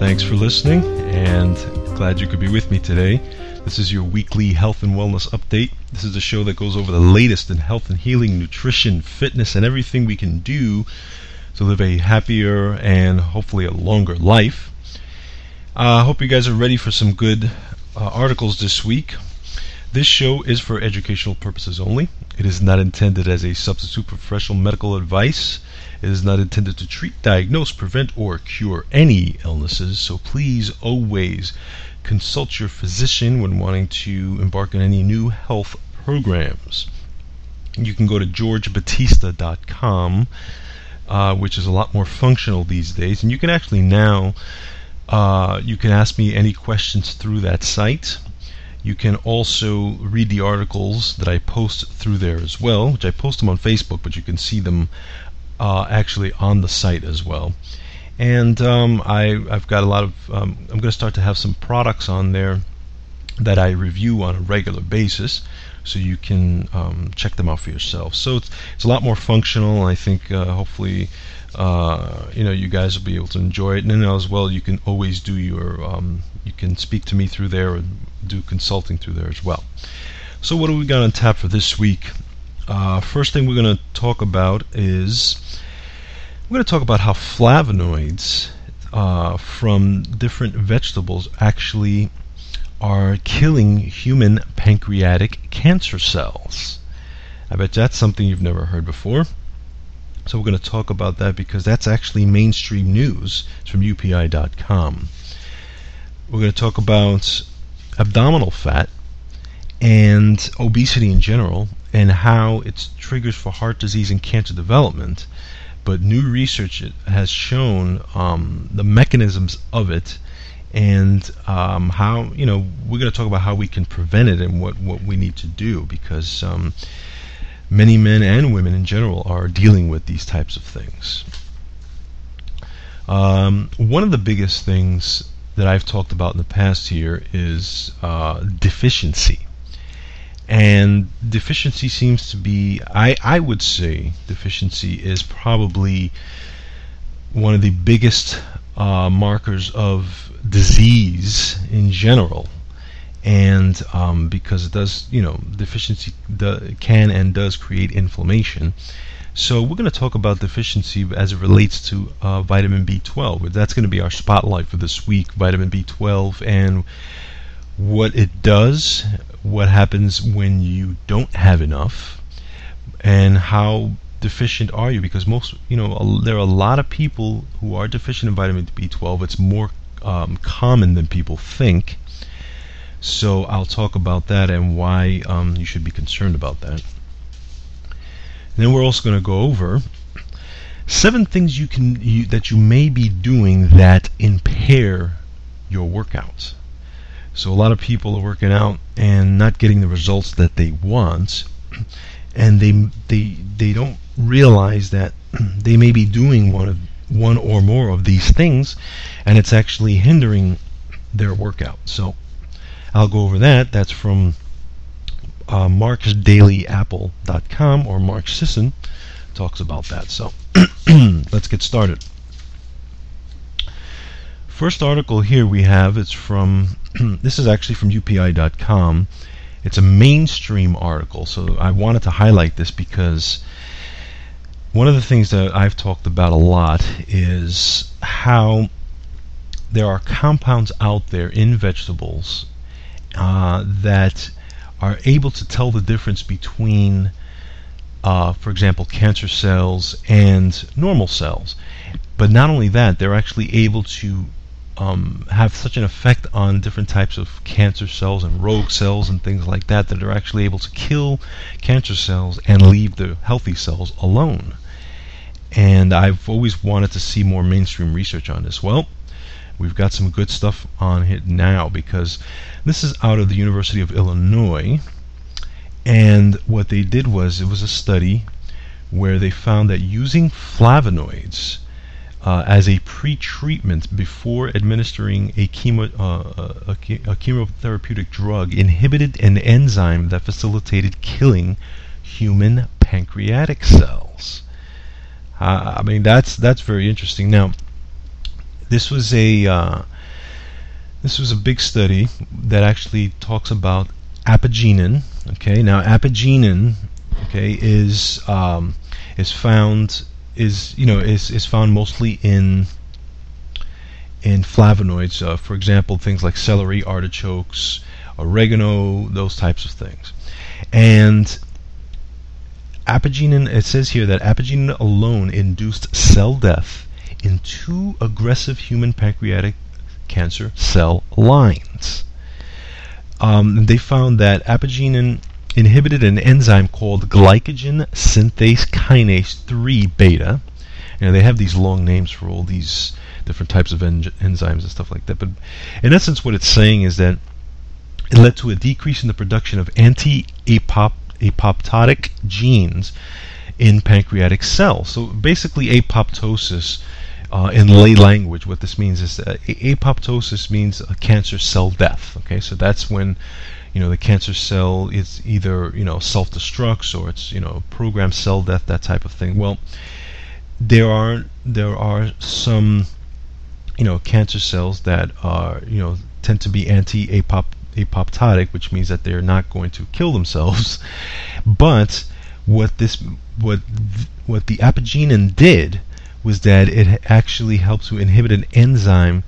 Thanks for listening and glad you could be with me today. This is your weekly health and wellness update. This is a show that goes over the latest in health and healing, nutrition, fitness, and everything we can do to live a happier and hopefully a longer life. I uh, hope you guys are ready for some good uh, articles this week. This show is for educational purposes only. It is not intended as a substitute for professional medical advice. It is not intended to treat, diagnose, prevent, or cure any illnesses, so please always consult your physician when wanting to embark on any new health programs. You can go to georgebatista.com, uh, which is a lot more functional these days, and you can actually now uh, you can ask me any questions through that site. You can also read the articles that I post through there as well, which I post them on Facebook, but you can see them uh, actually on the site as well. And um, I, I've got a lot of, um, I'm going to start to have some products on there that I review on a regular basis, so you can um, check them out for yourself. So it's, it's a lot more functional. I think uh, hopefully, uh, you know, you guys will be able to enjoy it. And then as well, you can always do your, um, you can speak to me through there and do consulting through there as well. So what do we got on tap for this week? Uh, first thing we're going to talk about is we're going to talk about how flavonoids uh, from different vegetables actually are killing human pancreatic cancer cells. I bet that's something you've never heard before. So we're going to talk about that because that's actually mainstream news. It's from UPI.com. We're going to talk about abdominal fat and obesity in general and how it's triggers for heart disease and cancer development. But new research has shown um, the mechanisms of it and um, how you know we're going to talk about how we can prevent it and what what we need to do because um, many men and women in general are dealing with these types of things. Um, one of the biggest things that I've talked about in the past here is uh, deficiency. And deficiency seems to be, I, I would say, deficiency is probably one of the biggest uh, markers of disease in general. And um, because it does, you know, deficiency do, can and does create inflammation. So we're going to talk about deficiency as it relates to uh, vitamin B12. That's going to be our spotlight for this week, vitamin B12 and what it does, what happens when you don't have enough, and how deficient are you? Because most, you know, there are a lot of people who are deficient in vitamin B12. It's more um, common than people think. So I'll talk about that and why um, you should be concerned about that. And then we're also going to go over seven things you can you, that you may be doing that impair your workouts. So a lot of people are working out and not getting the results that they want, and they they they don't realize that they may be doing one of one or more of these things, and it's actually hindering their workout. So I'll go over that. That's from uh, marksdailyapple.com or Mark Sisson talks about that. So let's get started. First article here we have it's from this is actually from UPI.com. It's a mainstream article, so I wanted to highlight this because one of the things that I've talked about a lot is how there are compounds out there in vegetables uh, that are able to tell the difference between, uh, for example, cancer cells and normal cells. But not only that, they're actually able to um, have such an effect on different types of cancer cells and rogue cells and things like that that are actually able to kill cancer cells and leave the healthy cells alone. And I've always wanted to see more mainstream research on this. Well, we've got some good stuff on it now because this is out of the University of Illinois. And what they did was it was a study where they found that using flavonoids uh, as a pre-treatment before administering a, chemo, uh, a, a, chemotherapeutic drug inhibited an enzyme that facilitated killing human pancreatic cells. Uh, I mean that's that's very interesting. Now, this was a uh, this was a big study that actually talks about apigenin. Okay, now apigenin, okay, is um, is found is you know is is found mostly in in flavonoids. Uh, for example, things like celery, artichokes, oregano, those types of things. And apigenin, it says here that apigenin alone induced cell death in two aggressive human pancreatic cancer cell lines. Um, they found that apigenin inhibited an enzyme called glycogen synthase kinase 3 beta. You know, they have these long names for all these different types of en- enzymes and stuff like that. But in essence, what it's saying is that it led to a decrease in the production of anti-apoptotic genes in pancreatic cells. So basically, apoptosis. Uh, in lay language, what this means is that apoptosis means a cancer cell death. Okay, so that's when you know the cancer cell is either you know self-destructs or it's you know programmed cell death that type of thing well there are there are some you know cancer cells that are you know tend to be anti-apoptotic which means that they're not going to kill themselves but what this what what the apigenin did was that it actually helps to inhibit an enzyme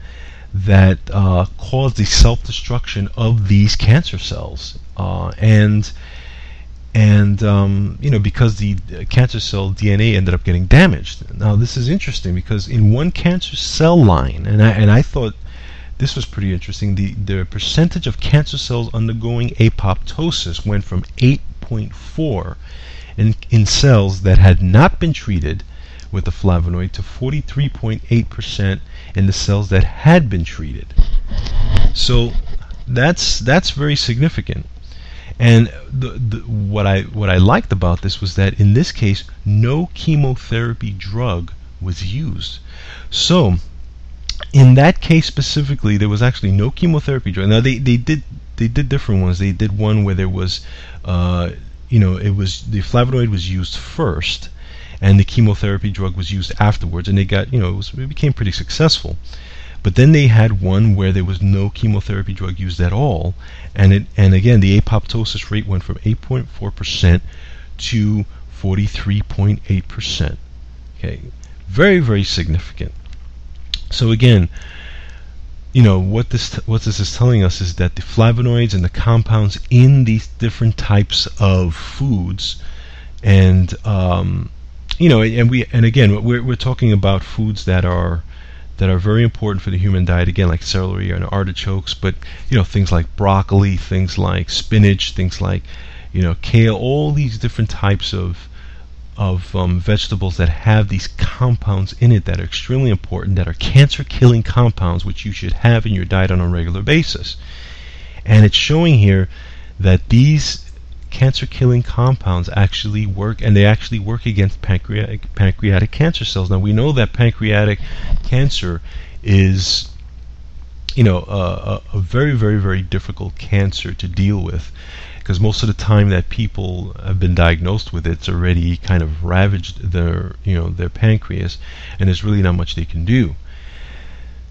that uh, cause the self-destruction of these cancer cells, uh, and and um, you know because the cancer cell DNA ended up getting damaged. Now this is interesting because in one cancer cell line, and I and I thought this was pretty interesting. The the percentage of cancer cells undergoing apoptosis went from 8.4 in in cells that had not been treated with the flavonoid to 43.8% in the cells that had been treated. So that's that's very significant. And the, the, what I what I liked about this was that in this case, no chemotherapy drug was used. So in that case specifically, there was actually no chemotherapy drug. Now they, they did they did different ones. They did one where there was, uh, you know, it was the flavonoid was used first, and the chemotherapy drug was used afterwards, and they got you know it, was, it became pretty successful. But then they had one where there was no chemotherapy drug used at all, and it and again the apoptosis rate went from 8.4 percent to 43.8 percent. Okay, very very significant. So again, you know what this what this is telling us is that the flavonoids and the compounds in these different types of foods and um, you know, and we and again, we're we're talking about foods that are that are very important for the human diet. Again, like celery and artichokes, but you know, things like broccoli, things like spinach, things like you know, kale, all these different types of of um, vegetables that have these compounds in it that are extremely important, that are cancer-killing compounds, which you should have in your diet on a regular basis. And it's showing here that these cancer killing compounds actually work and they actually work against pancreatic pancreatic cancer cells. Now we know that pancreatic cancer is you know a, a, very very very difficult cancer to deal with. Because most of the time that people have been diagnosed with it, it's already kind of ravaged their you know their pancreas, and there's really not much they can do.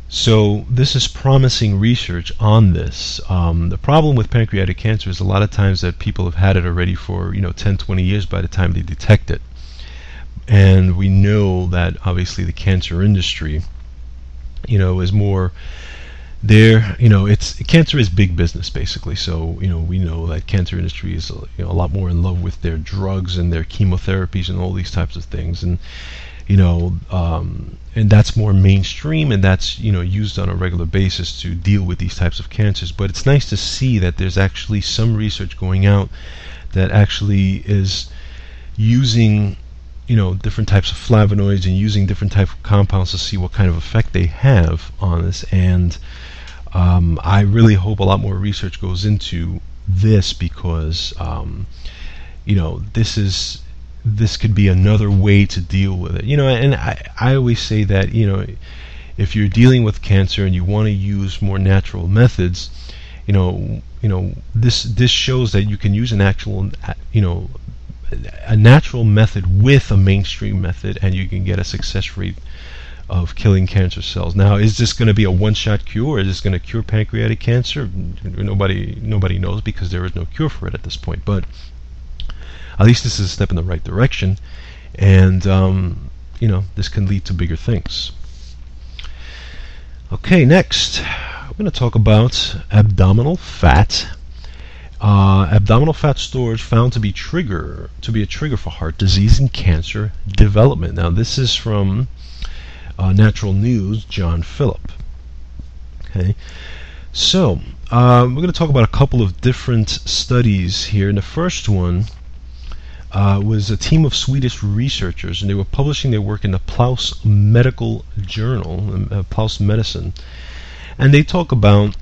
So this is promising research on this. Um, the problem with pancreatic cancer is a lot of times that people have had it already for you know 10, 20 years by the time they detect it, and we know that obviously the cancer industry, you know, is more there you know it's cancer is big business basically. So you know we know that cancer industry is you know, a lot more in love with their drugs and their chemotherapies and all these types of things. And you know um, and that's more mainstream and that's you know used on a regular basis to deal with these types of cancers. But it's nice to see that there's actually some research going out that actually is using you know different types of flavonoids and using different type of compounds to see what kind of effect they have on this. And um, I really hope a lot more research goes into this because um, you know this is this could be another way to deal with it. You know, and I, I always say that you know if you're dealing with cancer and you want to use more natural methods, you know, you know this this shows that you can use an actual you know a natural method with a mainstream method and you can get a success rate of killing cancer cells. Now, is this going to be a one-shot cure? Is this going to cure pancreatic cancer? Nobody nobody knows because there is no cure for it at this point. But at least this is a step in the right direction, and um, you know this can lead to bigger things. Okay, next I'm going to talk about abdominal fat. Uh, abdominal fat storage found to be trigger to be a trigger for heart disease and cancer development. Now, this is from uh, Natural News, John Phillip. Okay, so uh, we're going to talk about a couple of different studies here. And the first one uh, was a team of Swedish researchers, and they were publishing their work in the PLOS Medical Journal, uh, PLOS Medicine, and they talk about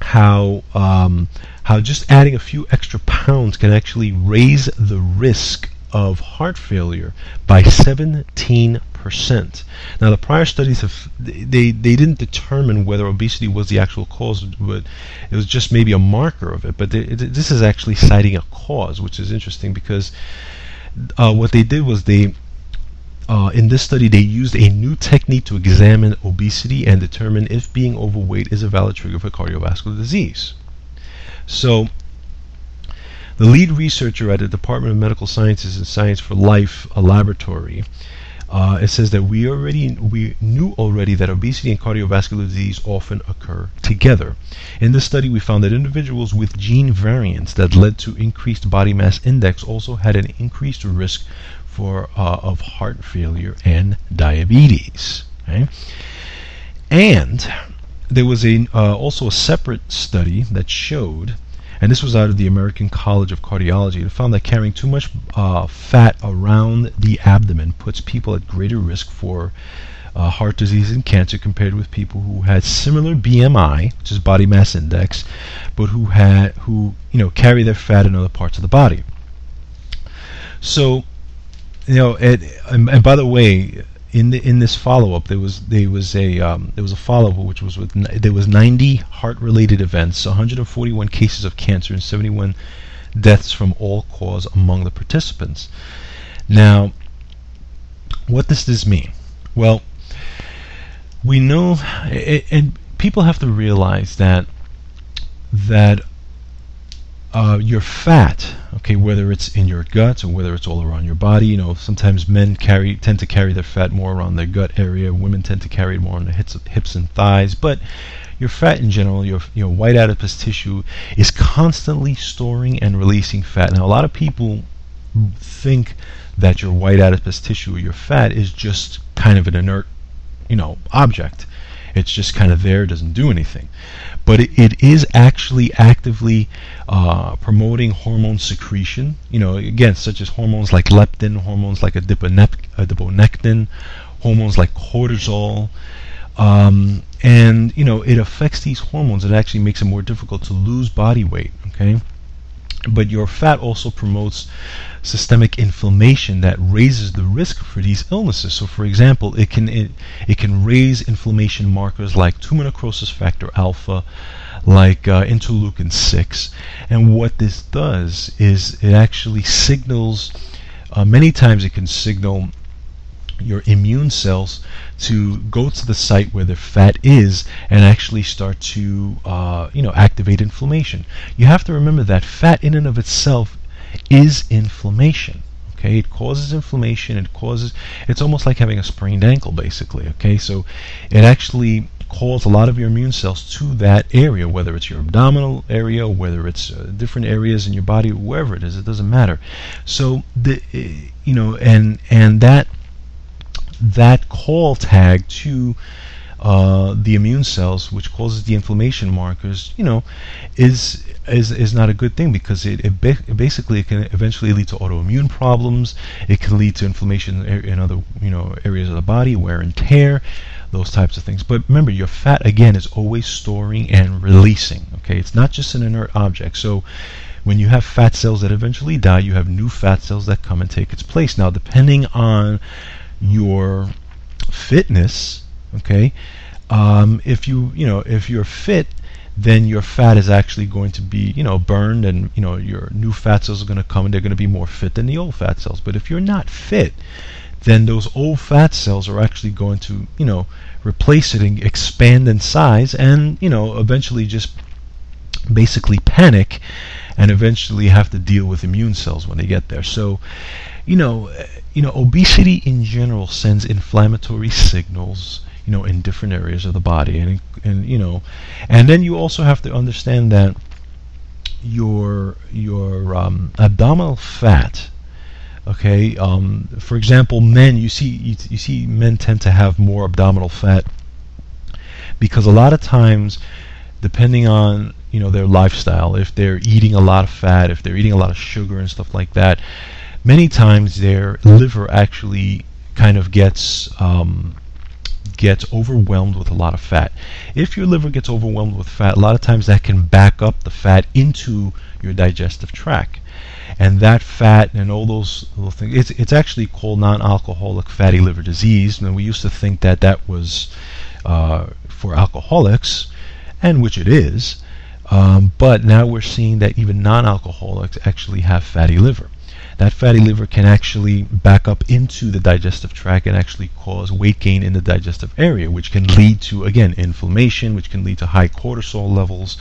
how um, how just adding a few extra pounds can actually raise the risk of heart failure by 17 percent. Now, the prior studies have they they didn't determine whether obesity was the actual cause, but it was just maybe a marker of it. But they, this is actually citing a cause, which is interesting because uh, what they did was they uh, in this study, they used a new technique to examine obesity and determine if being overweight is a valid trigger for cardiovascular disease. So, the lead researcher at the Department of Medical Sciences and Science for Life, a laboratory, uh, it says that we already we knew already that obesity and cardiovascular disease often occur together. In this study, we found that individuals with gene variants that led to increased body mass index also had an increased risk for uh, of heart failure and diabetes. Okay? And there was a uh, also a separate study that showed and this was out of the American College of Cardiology. It found that carrying too much uh, fat around the abdomen puts people at greater risk for uh, heart disease and cancer compared with people who had similar BMI, which is body mass index, but who had who you know carry their fat in other parts of the body. So, you know, it, and, and by the way, in the, in this follow up, there was there was a um, there was a follow up which was with there was 90 heart related events, 141 cases of cancer, and 71 deaths from all cause among the participants. Now, what does this mean? Well, we know, and people have to realize that that uh, your fat, okay, whether it's in your gut or whether it's all around your body, you know, sometimes men carry tend to carry their fat more around their gut area. Women tend to carry it more on the hips, hips and thighs. But your fat in general, your your white adipose tissue, is constantly storing and releasing fat. Now, a lot of people think that your white adipose tissue your fat is just kind of an inert, you know, object. It's just kind of there, doesn't do anything. But it, it is actually actively uh, promoting hormone secretion. You know, again, such as hormones like leptin, hormones like adiponectin, hormones like cortisol. Um, and you know, it affects these hormones. It actually makes it more difficult to lose body weight. Okay but your fat also promotes systemic inflammation that raises the risk for these illnesses. So, for example, it can it, it can raise inflammation markers like tumor necrosis factor alpha, like uh, interleukin 6. And what this does is it actually signals, uh, many times it can signal your immune cells to go to the site where the fat is and actually start to uh, you know activate inflammation. You have to remember that fat in and of itself is inflammation. Okay, it causes inflammation. It causes. It's almost like having a sprained ankle, basically. Okay, so it actually calls a lot of your immune cells to that area, whether it's your abdominal area, whether it's uh, different areas in your body, wherever it is. It doesn't matter. So the you know, and and that that call tag to uh, the immune cells, which causes the inflammation markers, you know, is is is not a good thing because it, it, ba- basically it can eventually lead to autoimmune problems. It can lead to inflammation in other you know areas of the body, wear and tear, those types of things. But remember, your fat again is always storing and releasing. Okay, it's not just an inert object. So when you have fat cells that eventually die, you have new fat cells that come and take its place. Now, depending on your fitness, okay, um, if you you know if you're fit, then your fat is actually going to be you know burned, and you know your new fat cells are going to come and they're going to be more fit than the old fat cells. But if you're not fit, then those old fat cells are actually going to you know replace it and expand in size, and you know eventually just basically panic and eventually have to deal with immune cells when they get there. So, you know, you know, obesity in general sends inflammatory signals, you know, in different areas of the body, and and you know, and then you also have to understand that your your um, abdominal fat. Okay, um, for example, men you see you, you see men tend to have more abdominal fat because a lot of times, depending on you know their lifestyle, if they're eating a lot of fat, if they're eating a lot of sugar and stuff like that, many times their liver actually kind of gets um, gets overwhelmed with a lot of fat. If your liver gets overwhelmed with fat, a lot of times that can back up the fat into your digestive tract. And that fat and all those little things, it's, it's actually called non-alcoholic fatty liver disease. And we used to think that that was uh, for alcoholics, and which it is. Um, but now we're seeing that even non-alcoholics actually have fatty liver that fatty liver can actually back up into the digestive tract and actually cause weight gain in the digestive area, which can lead to, again, inflammation, which can lead to high cortisol levels.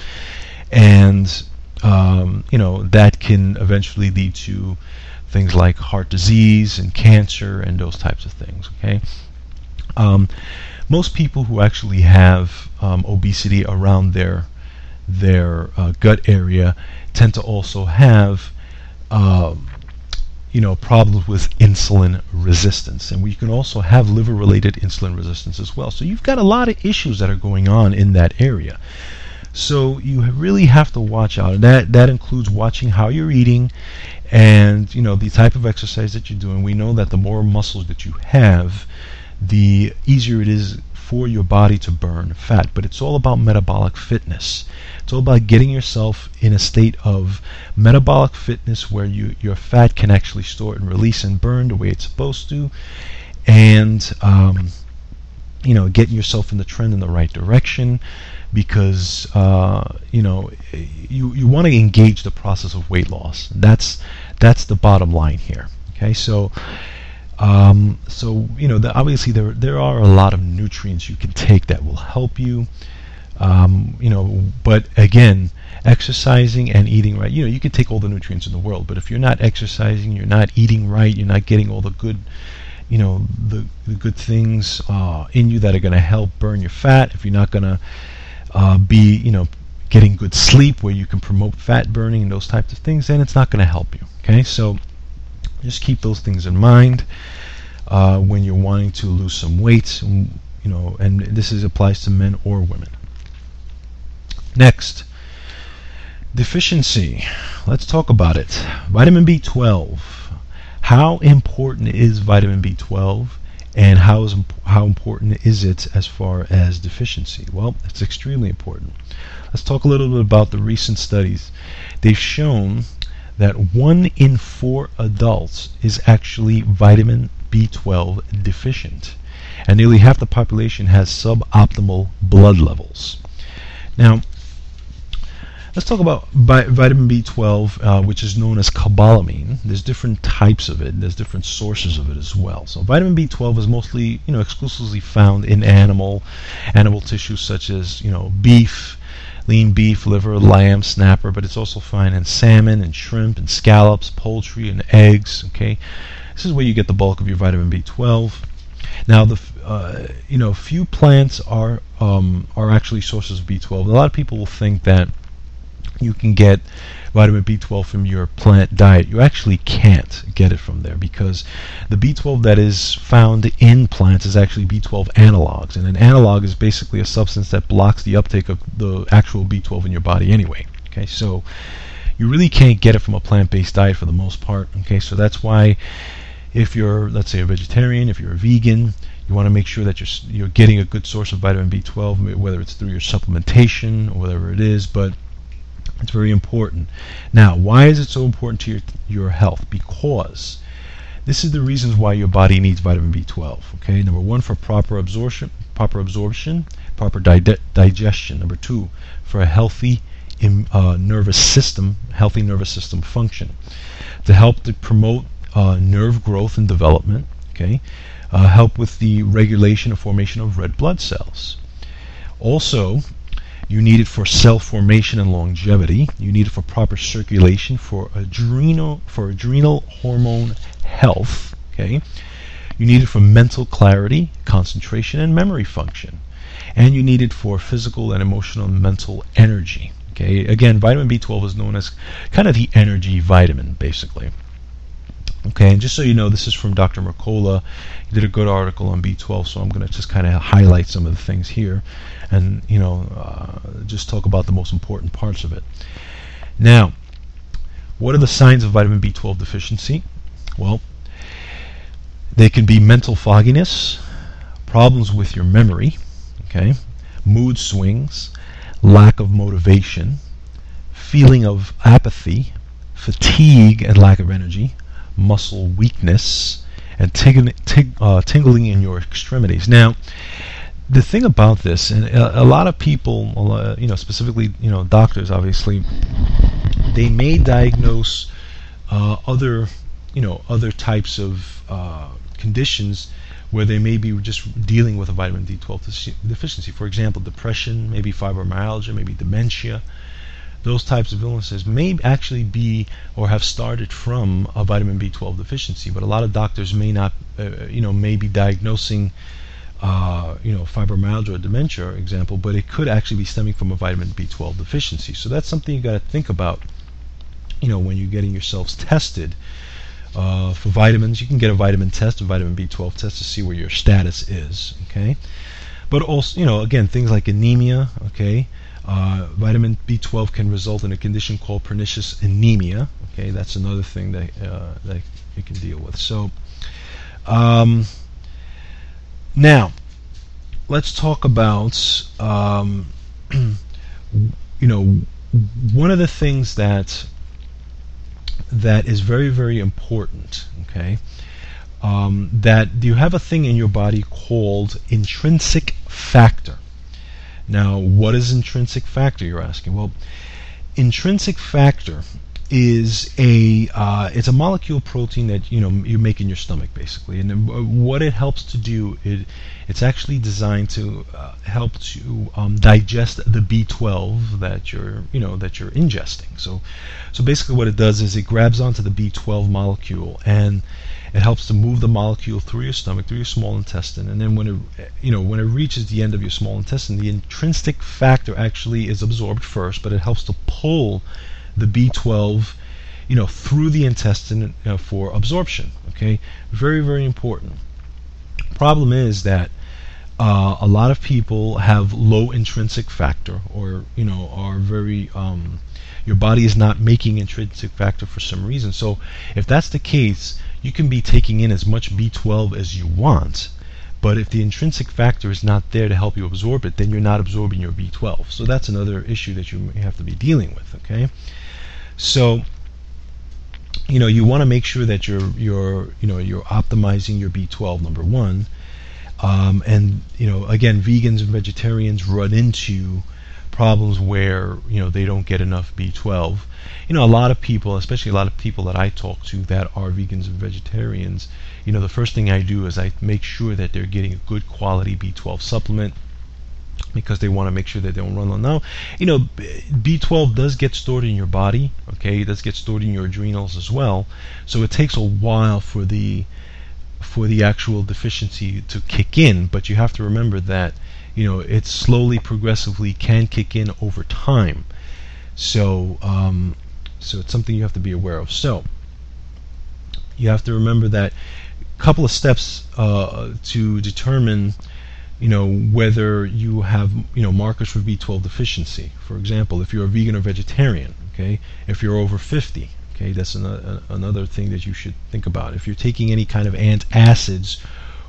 And, um, you know, that can eventually lead to things like heart disease and cancer and those types of things, okay? Um, most people who actually have um, obesity around their their uh, gut area tend to also have uh, you know, problems with insulin resistance. And we can also have liver related insulin resistance as well. So you've got a lot of issues that are going on in that area. So you really have to watch out. And that, that includes watching how you're eating and, you know, the type of exercise that you're doing. We know that the more muscles that you have, the easier it is for your body to burn fat. But it's all about metabolic fitness. It's all about getting yourself in a state of metabolic fitness where you your fat can actually store and release and burn the way it's supposed to, and um, you know getting yourself in the trend in the right direction because uh, you know you you want to engage the process of weight loss. That's that's the bottom line here. Okay, so. Um, so you know, the, obviously there there are a lot of nutrients you can take that will help you. Um, you know, but again, exercising and eating right. You know, you can take all the nutrients in the world, but if you're not exercising, you're not eating right, you're not getting all the good, you know, the, the good things uh, in you that are going to help burn your fat. If you're not going to uh, be, you know, getting good sleep where you can promote fat burning and those types of things, then it's not going to help you. Okay, so just keep those things in mind uh, when you're wanting to lose some weight. You know, and this is applies to men or women. Next, deficiency. Let's talk about it. Vitamin B12. How important is vitamin B12 and how, is, how important is it as far as deficiency? Well, it's extremely important. Let's talk a little bit about the recent studies. They've shown that one in four adults is actually vitamin B12 deficient, and nearly half the population has suboptimal blood levels. Now, Let's talk about bi- vitamin B12, uh, which is known as cobalamin. There's different types of it. There's different sources of it as well. So vitamin B12 is mostly, you know, exclusively found in animal animal tissues such as, you know, beef, lean beef, liver, lamb, snapper, but it's also fine in salmon and shrimp and scallops, poultry and eggs. Okay, this is where you get the bulk of your vitamin B12. Now, the uh, you know, few plants are um, are actually sources of B12. A lot of people will think that you can get vitamin B12 from your plant diet. You actually can't get it from there because the B12 that is found in plants is actually B12 analogs. And an analog is basically a substance that blocks the uptake of the actual B12 in your body anyway. Okay, so you really can't get it from a plant-based diet for the most part. Okay, so that's why if you're, let's say, a vegetarian, if you're a vegan, you want to make sure that you're you're getting a good source of vitamin B12, whether it's through your supplementation or whatever it is. But it's very important. Now, why is it so important to your, your health? Because this is the reasons why your body needs vitamin B12. Okay, number one for proper absorption, proper absorption, proper di- digestion. Number two for a healthy Im, uh, nervous system, healthy nervous system function, to help to promote uh, nerve growth and development. Okay, uh, help with the regulation and formation of red blood cells. Also, you need it for cell formation and longevity. You need it for proper circulation, for adrenal for adrenal hormone health. Okay. You need it for mental clarity, concentration, and memory function. And you need it for physical and emotional and mental energy. Okay. Again, vitamin B12 is known as kind of the energy vitamin, basically. Okay, and just so you know, this is from Dr. Mercola. He did a good article on B12, so I'm going to just kind of highlight some of the things here and, you know, uh, just talk about the most important parts of it. Now, what are the signs of vitamin B12 deficiency? Well, they can be mental fogginess, problems with your memory, okay, mood swings, lack of motivation, feeling of apathy, fatigue and lack of energy, muscle weakness, and ting- ting- uh, tingling in your extremities. Now, the thing about this, and a, a lot of people, you know, specifically, you know, doctors, obviously, they may diagnose uh, other, you know, other types of uh, conditions where they may be just dealing with a vitamin D12 deficiency. For example, depression, maybe fibromyalgia, maybe dementia those types of illnesses may actually be or have started from a vitamin B12 deficiency. But a lot of doctors may not, uh, you know, may be diagnosing, uh, you know, fibromyalgia or dementia, for example, but it could actually be stemming from a vitamin B12 deficiency. So that's something you got to think about, you know, when you're getting yourselves tested. Uh, for vitamins, you can get a vitamin test, a vitamin B12 test to see where your status is. Okay, but also, you know, again, things like anemia. Okay, uh, vitamin B12 can result in a condition called pernicious anemia. Okay, that's another thing that uh, that you can deal with. So, um, now let's talk about um, you know one of the things that that is very very important. Okay. Um, that you have a thing in your body called intrinsic factor. Now, what is intrinsic factor, you're asking? Well, intrinsic factor is a uh, it's a molecule protein that you know you make in your stomach basically and what it helps to do it it's actually designed to uh, help to um, digest the B12 that you're you know that you're ingesting so so basically what it does is it grabs onto the B12 molecule and it helps to move the molecule through your stomach, through your small intestine, and then when it, you know, when it reaches the end of your small intestine, the intrinsic factor actually is absorbed first, but it helps to pull the B12, you know, through the intestine you know, for absorption. Okay, very very important. Problem is that uh, a lot of people have low intrinsic factor, or you know, are very um, your body is not making intrinsic factor for some reason. So if that's the case, you can be taking in as much B12 as you want, but if the intrinsic factor is not there to help you absorb it, then you're not absorbing your B12. So that's another issue that you may have to be dealing with. Okay, so you know you want to make sure that you're you're you know you're optimizing your B12 number one, um, and you know again vegans and vegetarians run into problems where you know they don't get enough B12. You know, a lot of people, especially a lot of people that I talk to that are vegans and vegetarians, you know, the first thing I do is I make sure that they're getting a good quality B12 supplement because they want to make sure that they don't run low. Now, you know, B12 does get stored in your body, okay? It does get stored in your adrenals as well. So it takes a while for the for the actual deficiency to kick in, but you have to remember that, you know, it slowly, progressively can kick in over time. So, um, so it's something you have to be aware of. So, you have to remember that a couple of steps uh, to determine you know whether you have you know markers for B12 deficiency. For example, if you're a vegan or vegetarian, okay, if you're over 50, okay, that's an, another thing that you should think about. If you're taking any kind of antacids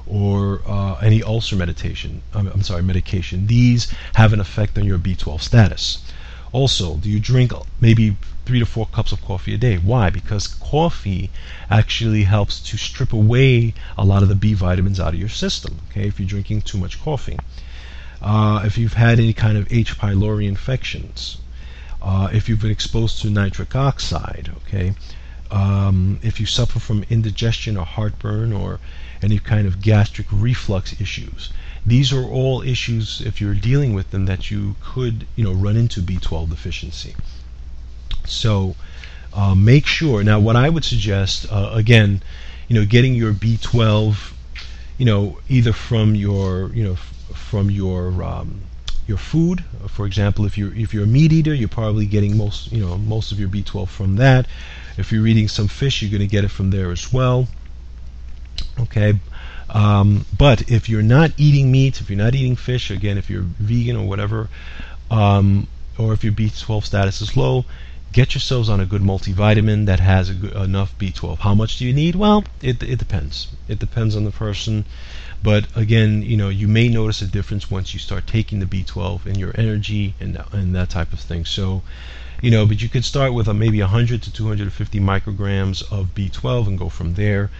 or uh, any ulcer meditation, I'm, I'm sorry, medication, these have an effect on your B12 status. Also, do you drink maybe three to four cups of coffee a day? Why? Because coffee actually helps to strip away a lot of the B vitamins out of your system. Okay, if you're drinking too much coffee, uh, if you've had any kind of H. pylori infections, uh, if you've been exposed to nitric oxide, okay, um, if you suffer from indigestion or heartburn or any kind of gastric reflux issues, these are all issues, if you're dealing with them, that you could, you know, run into B12 deficiency. So uh, make sure. Now, what I would suggest, uh, again, you know, getting your B12, you know, either from your, you know, f- from your um, your food. For example, if you're if you're a meat eater, you're probably getting most, you know, most of your B12 from that. If you're eating some fish, you're going to get it from there as well. Okay, um, but if you're not eating meat, if you're not eating fish, again, if you're vegan or whatever, um, or if your B12 status is low, get yourselves on a good multivitamin that has good, enough B12. How much do you need? Well, it, it depends. It depends on the person. But again, you know, you may notice a difference once you start taking the B12 and your energy and and that type of thing. So, you know, but you could start with a, maybe 100 to 250 micrograms of B12 and go from there.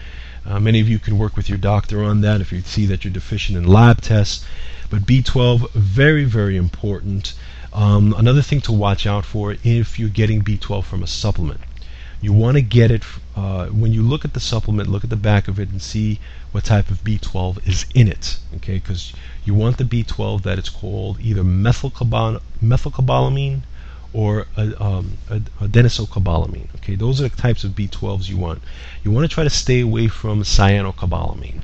Uh, many of you can work with your doctor on that if you see that you're deficient in lab tests. But B12, very, very important. Um, another thing to watch out for if you're getting B12 from a supplement. You want to get it uh, when you look at the supplement, look at the back of it and see what type of B12 is in it. Okay, because you want the B12 that it's called either methylcobal- methylcobalamin or a, um, a. Okay, those are the types of B12s you want. You want to try to stay away from cyanocobalamin.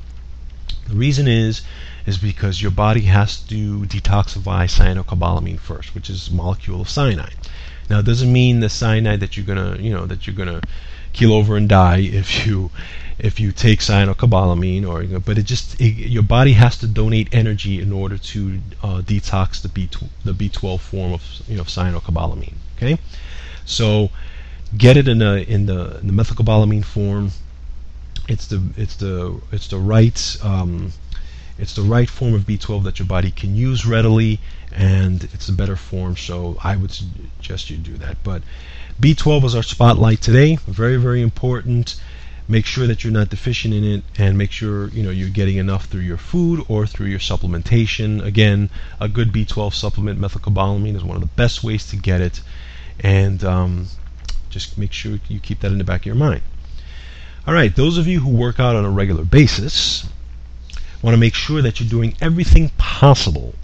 The reason is is because your body has to detoxify cyanocobalamin first, which is a molecule of cyanide. Now, it doesn't mean the cyanide that you're gonna, you know, that you're gonna keel over and die if you if you take cyanocobalamin or but it just it, your body has to donate energy in order to uh, detox the B the B12 form of you know cyanocobalamin okay? So get it in the in the, in the methylcobalamin form. It's the it's the it's the right um, it's the right form of B12 that your body can use readily and it's a better form so I would suggest you do that. But B12 is our spotlight today very very important make sure that you're not deficient in it and make sure you know you're getting enough through your food or through your supplementation. Again a good b12 supplement methylcobalamin is one of the best ways to get it. And um, just make sure you keep that in the back of your mind. All right those of you who work out on a regular basis want to make sure that you're doing everything possible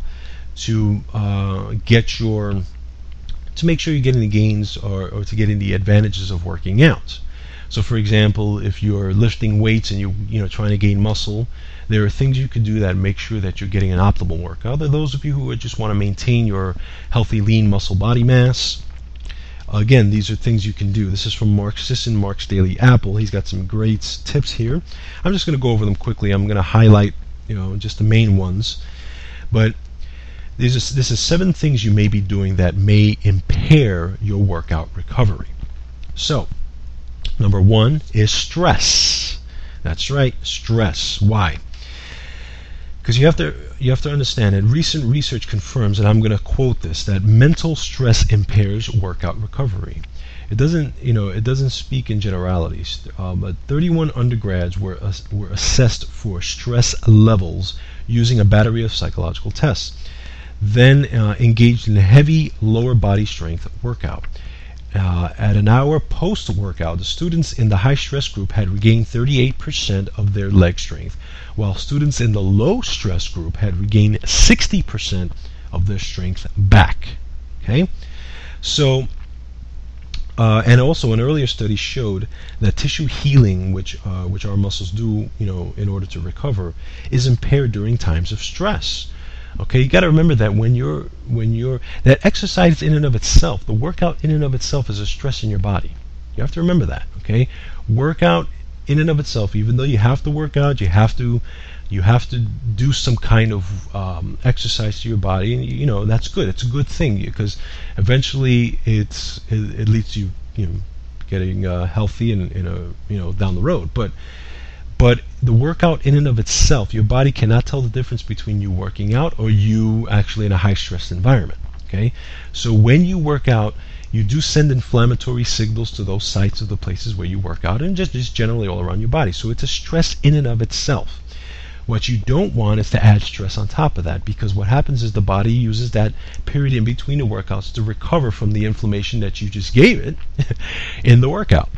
to uh, get your to make sure you're getting the gains or, or to getting the advantages of working out so, for example, if you're lifting weights and you you know trying to gain muscle, there are things you can do that make sure that you're getting an optimal workout. There are those of you who just want to maintain your healthy, lean muscle body mass. Again, these are things you can do. This is from Mark Sisson, Mark's Daily Apple. He's got some great tips here. I'm just going to go over them quickly. I'm going to highlight, you know, just the main ones. But this is, this is seven things you may be doing that may impair your workout recovery. So, Number one is stress. That's right, stress. Why? Because you have to you have to understand that recent research confirms, and I'm going to quote this, that mental stress impairs workout recovery. It doesn't, you know, it doesn't speak in generalities. Um, but 31 undergrads were uh, were assessed for stress levels using a battery of psychological tests. then uh, engaged in a heavy lower body strength workout. Uh, at an hour post workout, the students in the high stress group had regained 38% of their leg strength, while students in the low stress group had regained 60% of their strength back. Okay? So, uh, and also an earlier study showed that tissue healing, which uh, which our muscles do, you know, in order to recover, is impaired during times of stress. Okay, you got to remember that when you're when you're that exercise in and of itself, the workout in and of itself is a stress in your body. You have to remember that. Okay, workout in and of itself, even though you have to work out, you have to you have to do some kind of um, exercise to your body, and you know that's good. It's a good thing because eventually it's it, it leads to you you know getting uh, healthy and in a you know down the road, but but the workout in and of itself, your body cannot tell the difference between you working out or you actually in a high stress environment. Okay? So when you work out, you do send inflammatory signals to those sites of the places where you work out and just, just generally all around your body. So it's a stress in and of itself. What you don't want is to add stress on top of that because what happens is the body uses that period in between the workouts to recover from the inflammation that you just gave it in the workout.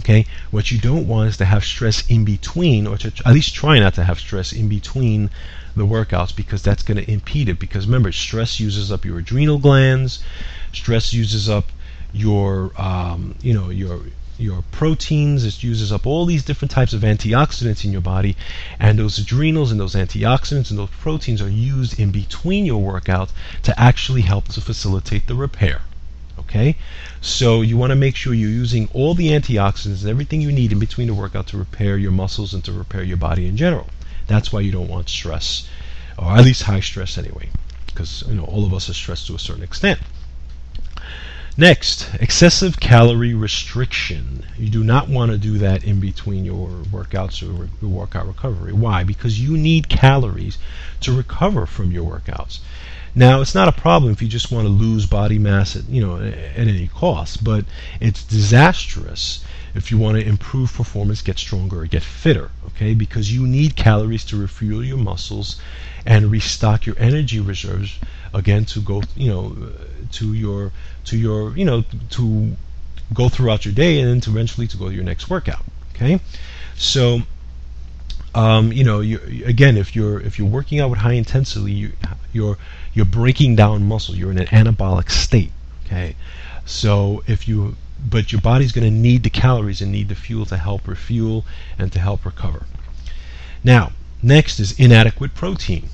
Okay, what you don't want is to have stress in between, or to at least try not to have stress in between the workouts because that's going to impede it. Because remember, stress uses up your adrenal glands, stress uses up your, um, you know, your your proteins. It uses up all these different types of antioxidants in your body, and those adrenals and those antioxidants and those proteins are used in between your workouts to actually help to facilitate the repair. Okay, so you want to make sure you're using all the antioxidants and everything you need in between the workout to repair your muscles and to repair your body in general. That's why you don't want stress, or at least high stress anyway, because you know all of us are stressed to a certain extent. Next, excessive calorie restriction. You do not want to do that in between your workouts or your workout recovery. Why? Because you need calories to recover from your workouts. Now, it's not a problem if you just want to lose body mass at, you know, at any cost, but it's disastrous if you want to improve performance, get stronger, or get fitter, okay? Because you need calories to refuel your muscles and restock your energy reserves again to go, you know, to your to your, you know, to go throughout your day and then to eventually to go to your next workout, okay? So um, you know, you, again, if you're if you're working out with high intensity, you, you're you're breaking down muscle. You're in an anabolic state. Okay, so if you but your body's going to need the calories and need the fuel to help refuel and to help recover. Now, next is inadequate protein.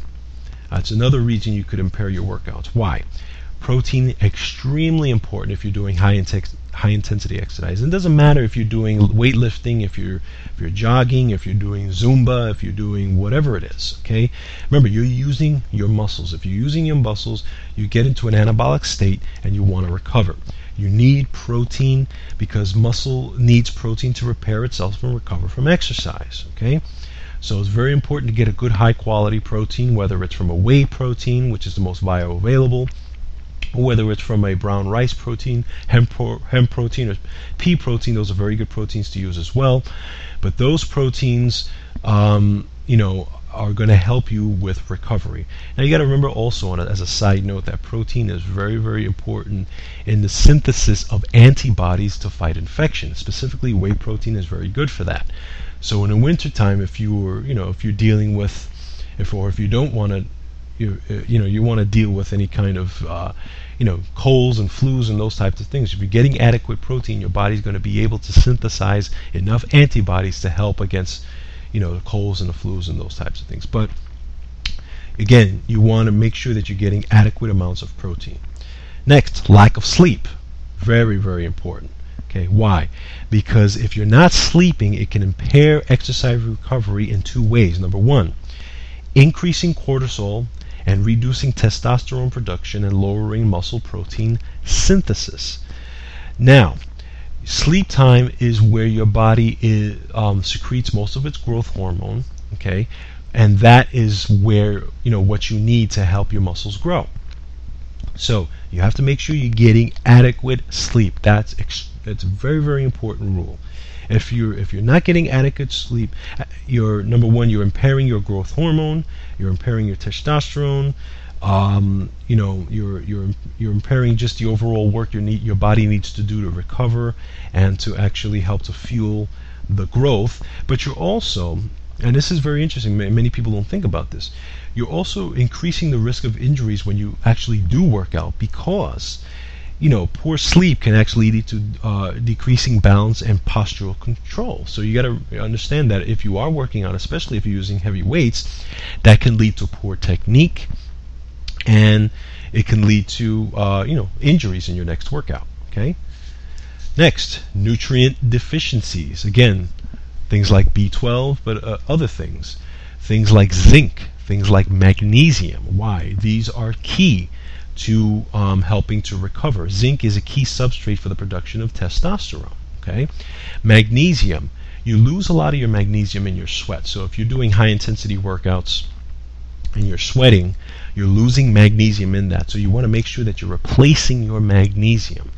That's another reason you could impair your workouts. Why? Protein extremely important if you're doing high intensity high intensity exercise. And it doesn't matter if you're doing weightlifting, if you're if you're jogging, if you're doing Zumba, if you're doing whatever it is. Okay. Remember, you're using your muscles. If you're using your muscles, you get into an anabolic state and you want to recover. You need protein because muscle needs protein to repair itself and recover from exercise. Okay. So it's very important to get a good high quality protein, whether it's from a whey protein, which is the most bioavailable, whether it's from a brown rice protein, hemp, pro- hemp protein, or pea protein. Those are very good proteins to use as well. But those proteins, um, you know, are going to help you with recovery. Now you got to remember also, on a, as a side note, that protein is very, very important in the synthesis of antibodies to fight infection. Specifically, whey protein is very good for that. So in the wintertime, if you were, you know, if you're dealing with, if or if you don't want to you you know you want to deal with any kind of uh, you know colds and flus and those types of things. If you're getting adequate protein, your body's going to be able to synthesize enough antibodies to help against you know the colds and the flus and those types of things. But again, you want to make sure that you're getting adequate amounts of protein. Next, lack of sleep, very very important. Okay, why? Because if you're not sleeping, it can impair exercise recovery in two ways. Number one, increasing cortisol and reducing testosterone production and lowering muscle protein synthesis. Now, sleep time is where your body is, um, secretes most of its growth hormone, okay, and that is where you know what you need to help your muscles grow. So you have to make sure you're getting adequate sleep. That's ex- that's a very very important rule. If you're if you're not getting adequate sleep, uh, you're number one, you're impairing your growth hormone, you're impairing your testosterone, Um, you know, you're you're you're impairing just the overall work your need your body needs to do to recover and to actually help to fuel the growth. But you're also, and this is very interesting. Many people don't think about this. You're also increasing the risk of injuries when you actually do work out because you know, poor sleep can actually lead to uh, decreasing balance and postural control. So you got to understand that if you are working out, especially if you're using heavy weights, that can lead to poor technique, and it can lead to uh, you know injuries in your next workout. Okay. Next, nutrient deficiencies. Again, things like B12, but uh, other things, things like zinc, things like magnesium. Why? These are key to um, helping to recover. Zinc is a key substrate for the production of testosterone. Okay, magnesium. You lose a lot of your magnesium in your sweat. So if you're doing high intensity workouts and you're sweating, you're losing magnesium in that. So you want to make sure that you're replacing your magnesium.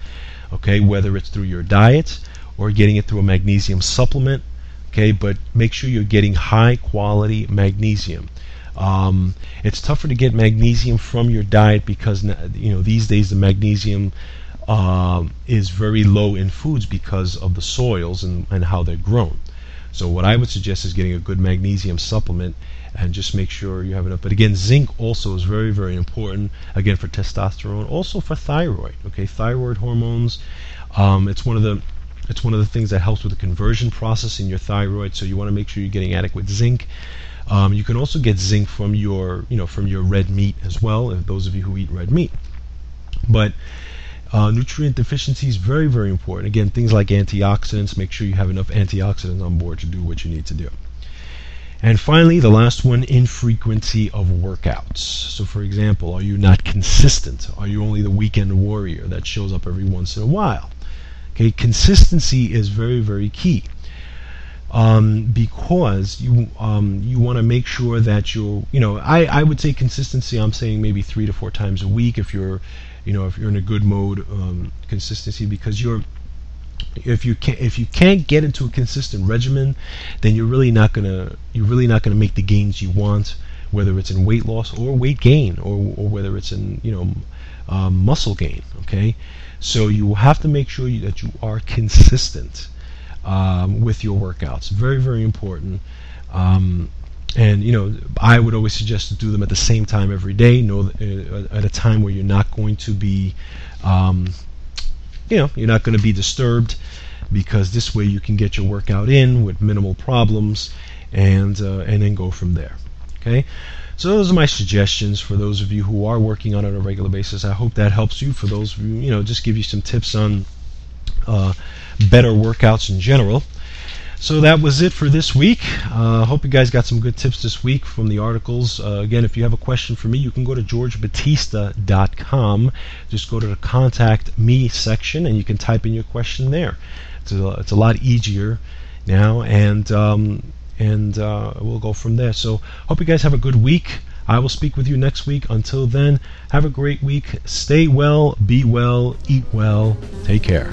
Okay, whether it's through your diet or getting it through a magnesium supplement. Okay, but make sure you're getting high quality magnesium. Um, it's tougher to get magnesium from your diet because you know these days the magnesium uh, is very low in foods because of the soils and, and how they're grown. So what I would suggest is getting a good magnesium supplement and just make sure you have enough. But again, zinc also is very very important. Again for testosterone, also for thyroid. Okay, thyroid hormones. Um, it's one of the it's one of the things that helps with the conversion process in your thyroid. So you want to make sure you're getting adequate zinc. Um, you can also get zinc from your, you know, from your red meat as well. If those of you who eat red meat, but uh, nutrient deficiency is very, very important. Again, things like antioxidants. Make sure you have enough antioxidants on board to do what you need to do. And finally, the last one, infrequency of workouts. So, for example, are you not consistent? Are you only the weekend warrior that shows up every once in a while? Okay, consistency is very, very key um, because you um, you want to make sure that you're you know I, I would say consistency I'm saying maybe three to four times a week if you're you know if you're in a good mode um, consistency because you're if you can't if you can't get into a consistent regimen then you're really not gonna you're really not gonna make the gains you want whether it's in weight loss or weight gain or, or whether it's in you know um, muscle gain okay? So you have to make sure that you are consistent um, with your workouts. Very, very important. Um, and you know, I would always suggest to do them at the same time every day. Know uh, at a time where you're not going to be, um, you know, you're not going to be disturbed, because this way you can get your workout in with minimal problems, and uh, and then go from there. Okay. So those are my suggestions for those of you who are working on it on a regular basis. I hope that helps you. For those of you, you know, just give you some tips on uh, better workouts in general. So that was it for this week. Uh, hope you guys got some good tips this week from the articles. Uh, again, if you have a question for me, you can go to georgebatista.com. Just go to the contact me section and you can type in your question there. It's a, it's a lot easier now, and um, and uh, we'll go from there. So hope you guys have a good week. I will speak with you next week. Until then, have a great week. Stay well, be well, eat well. Take care.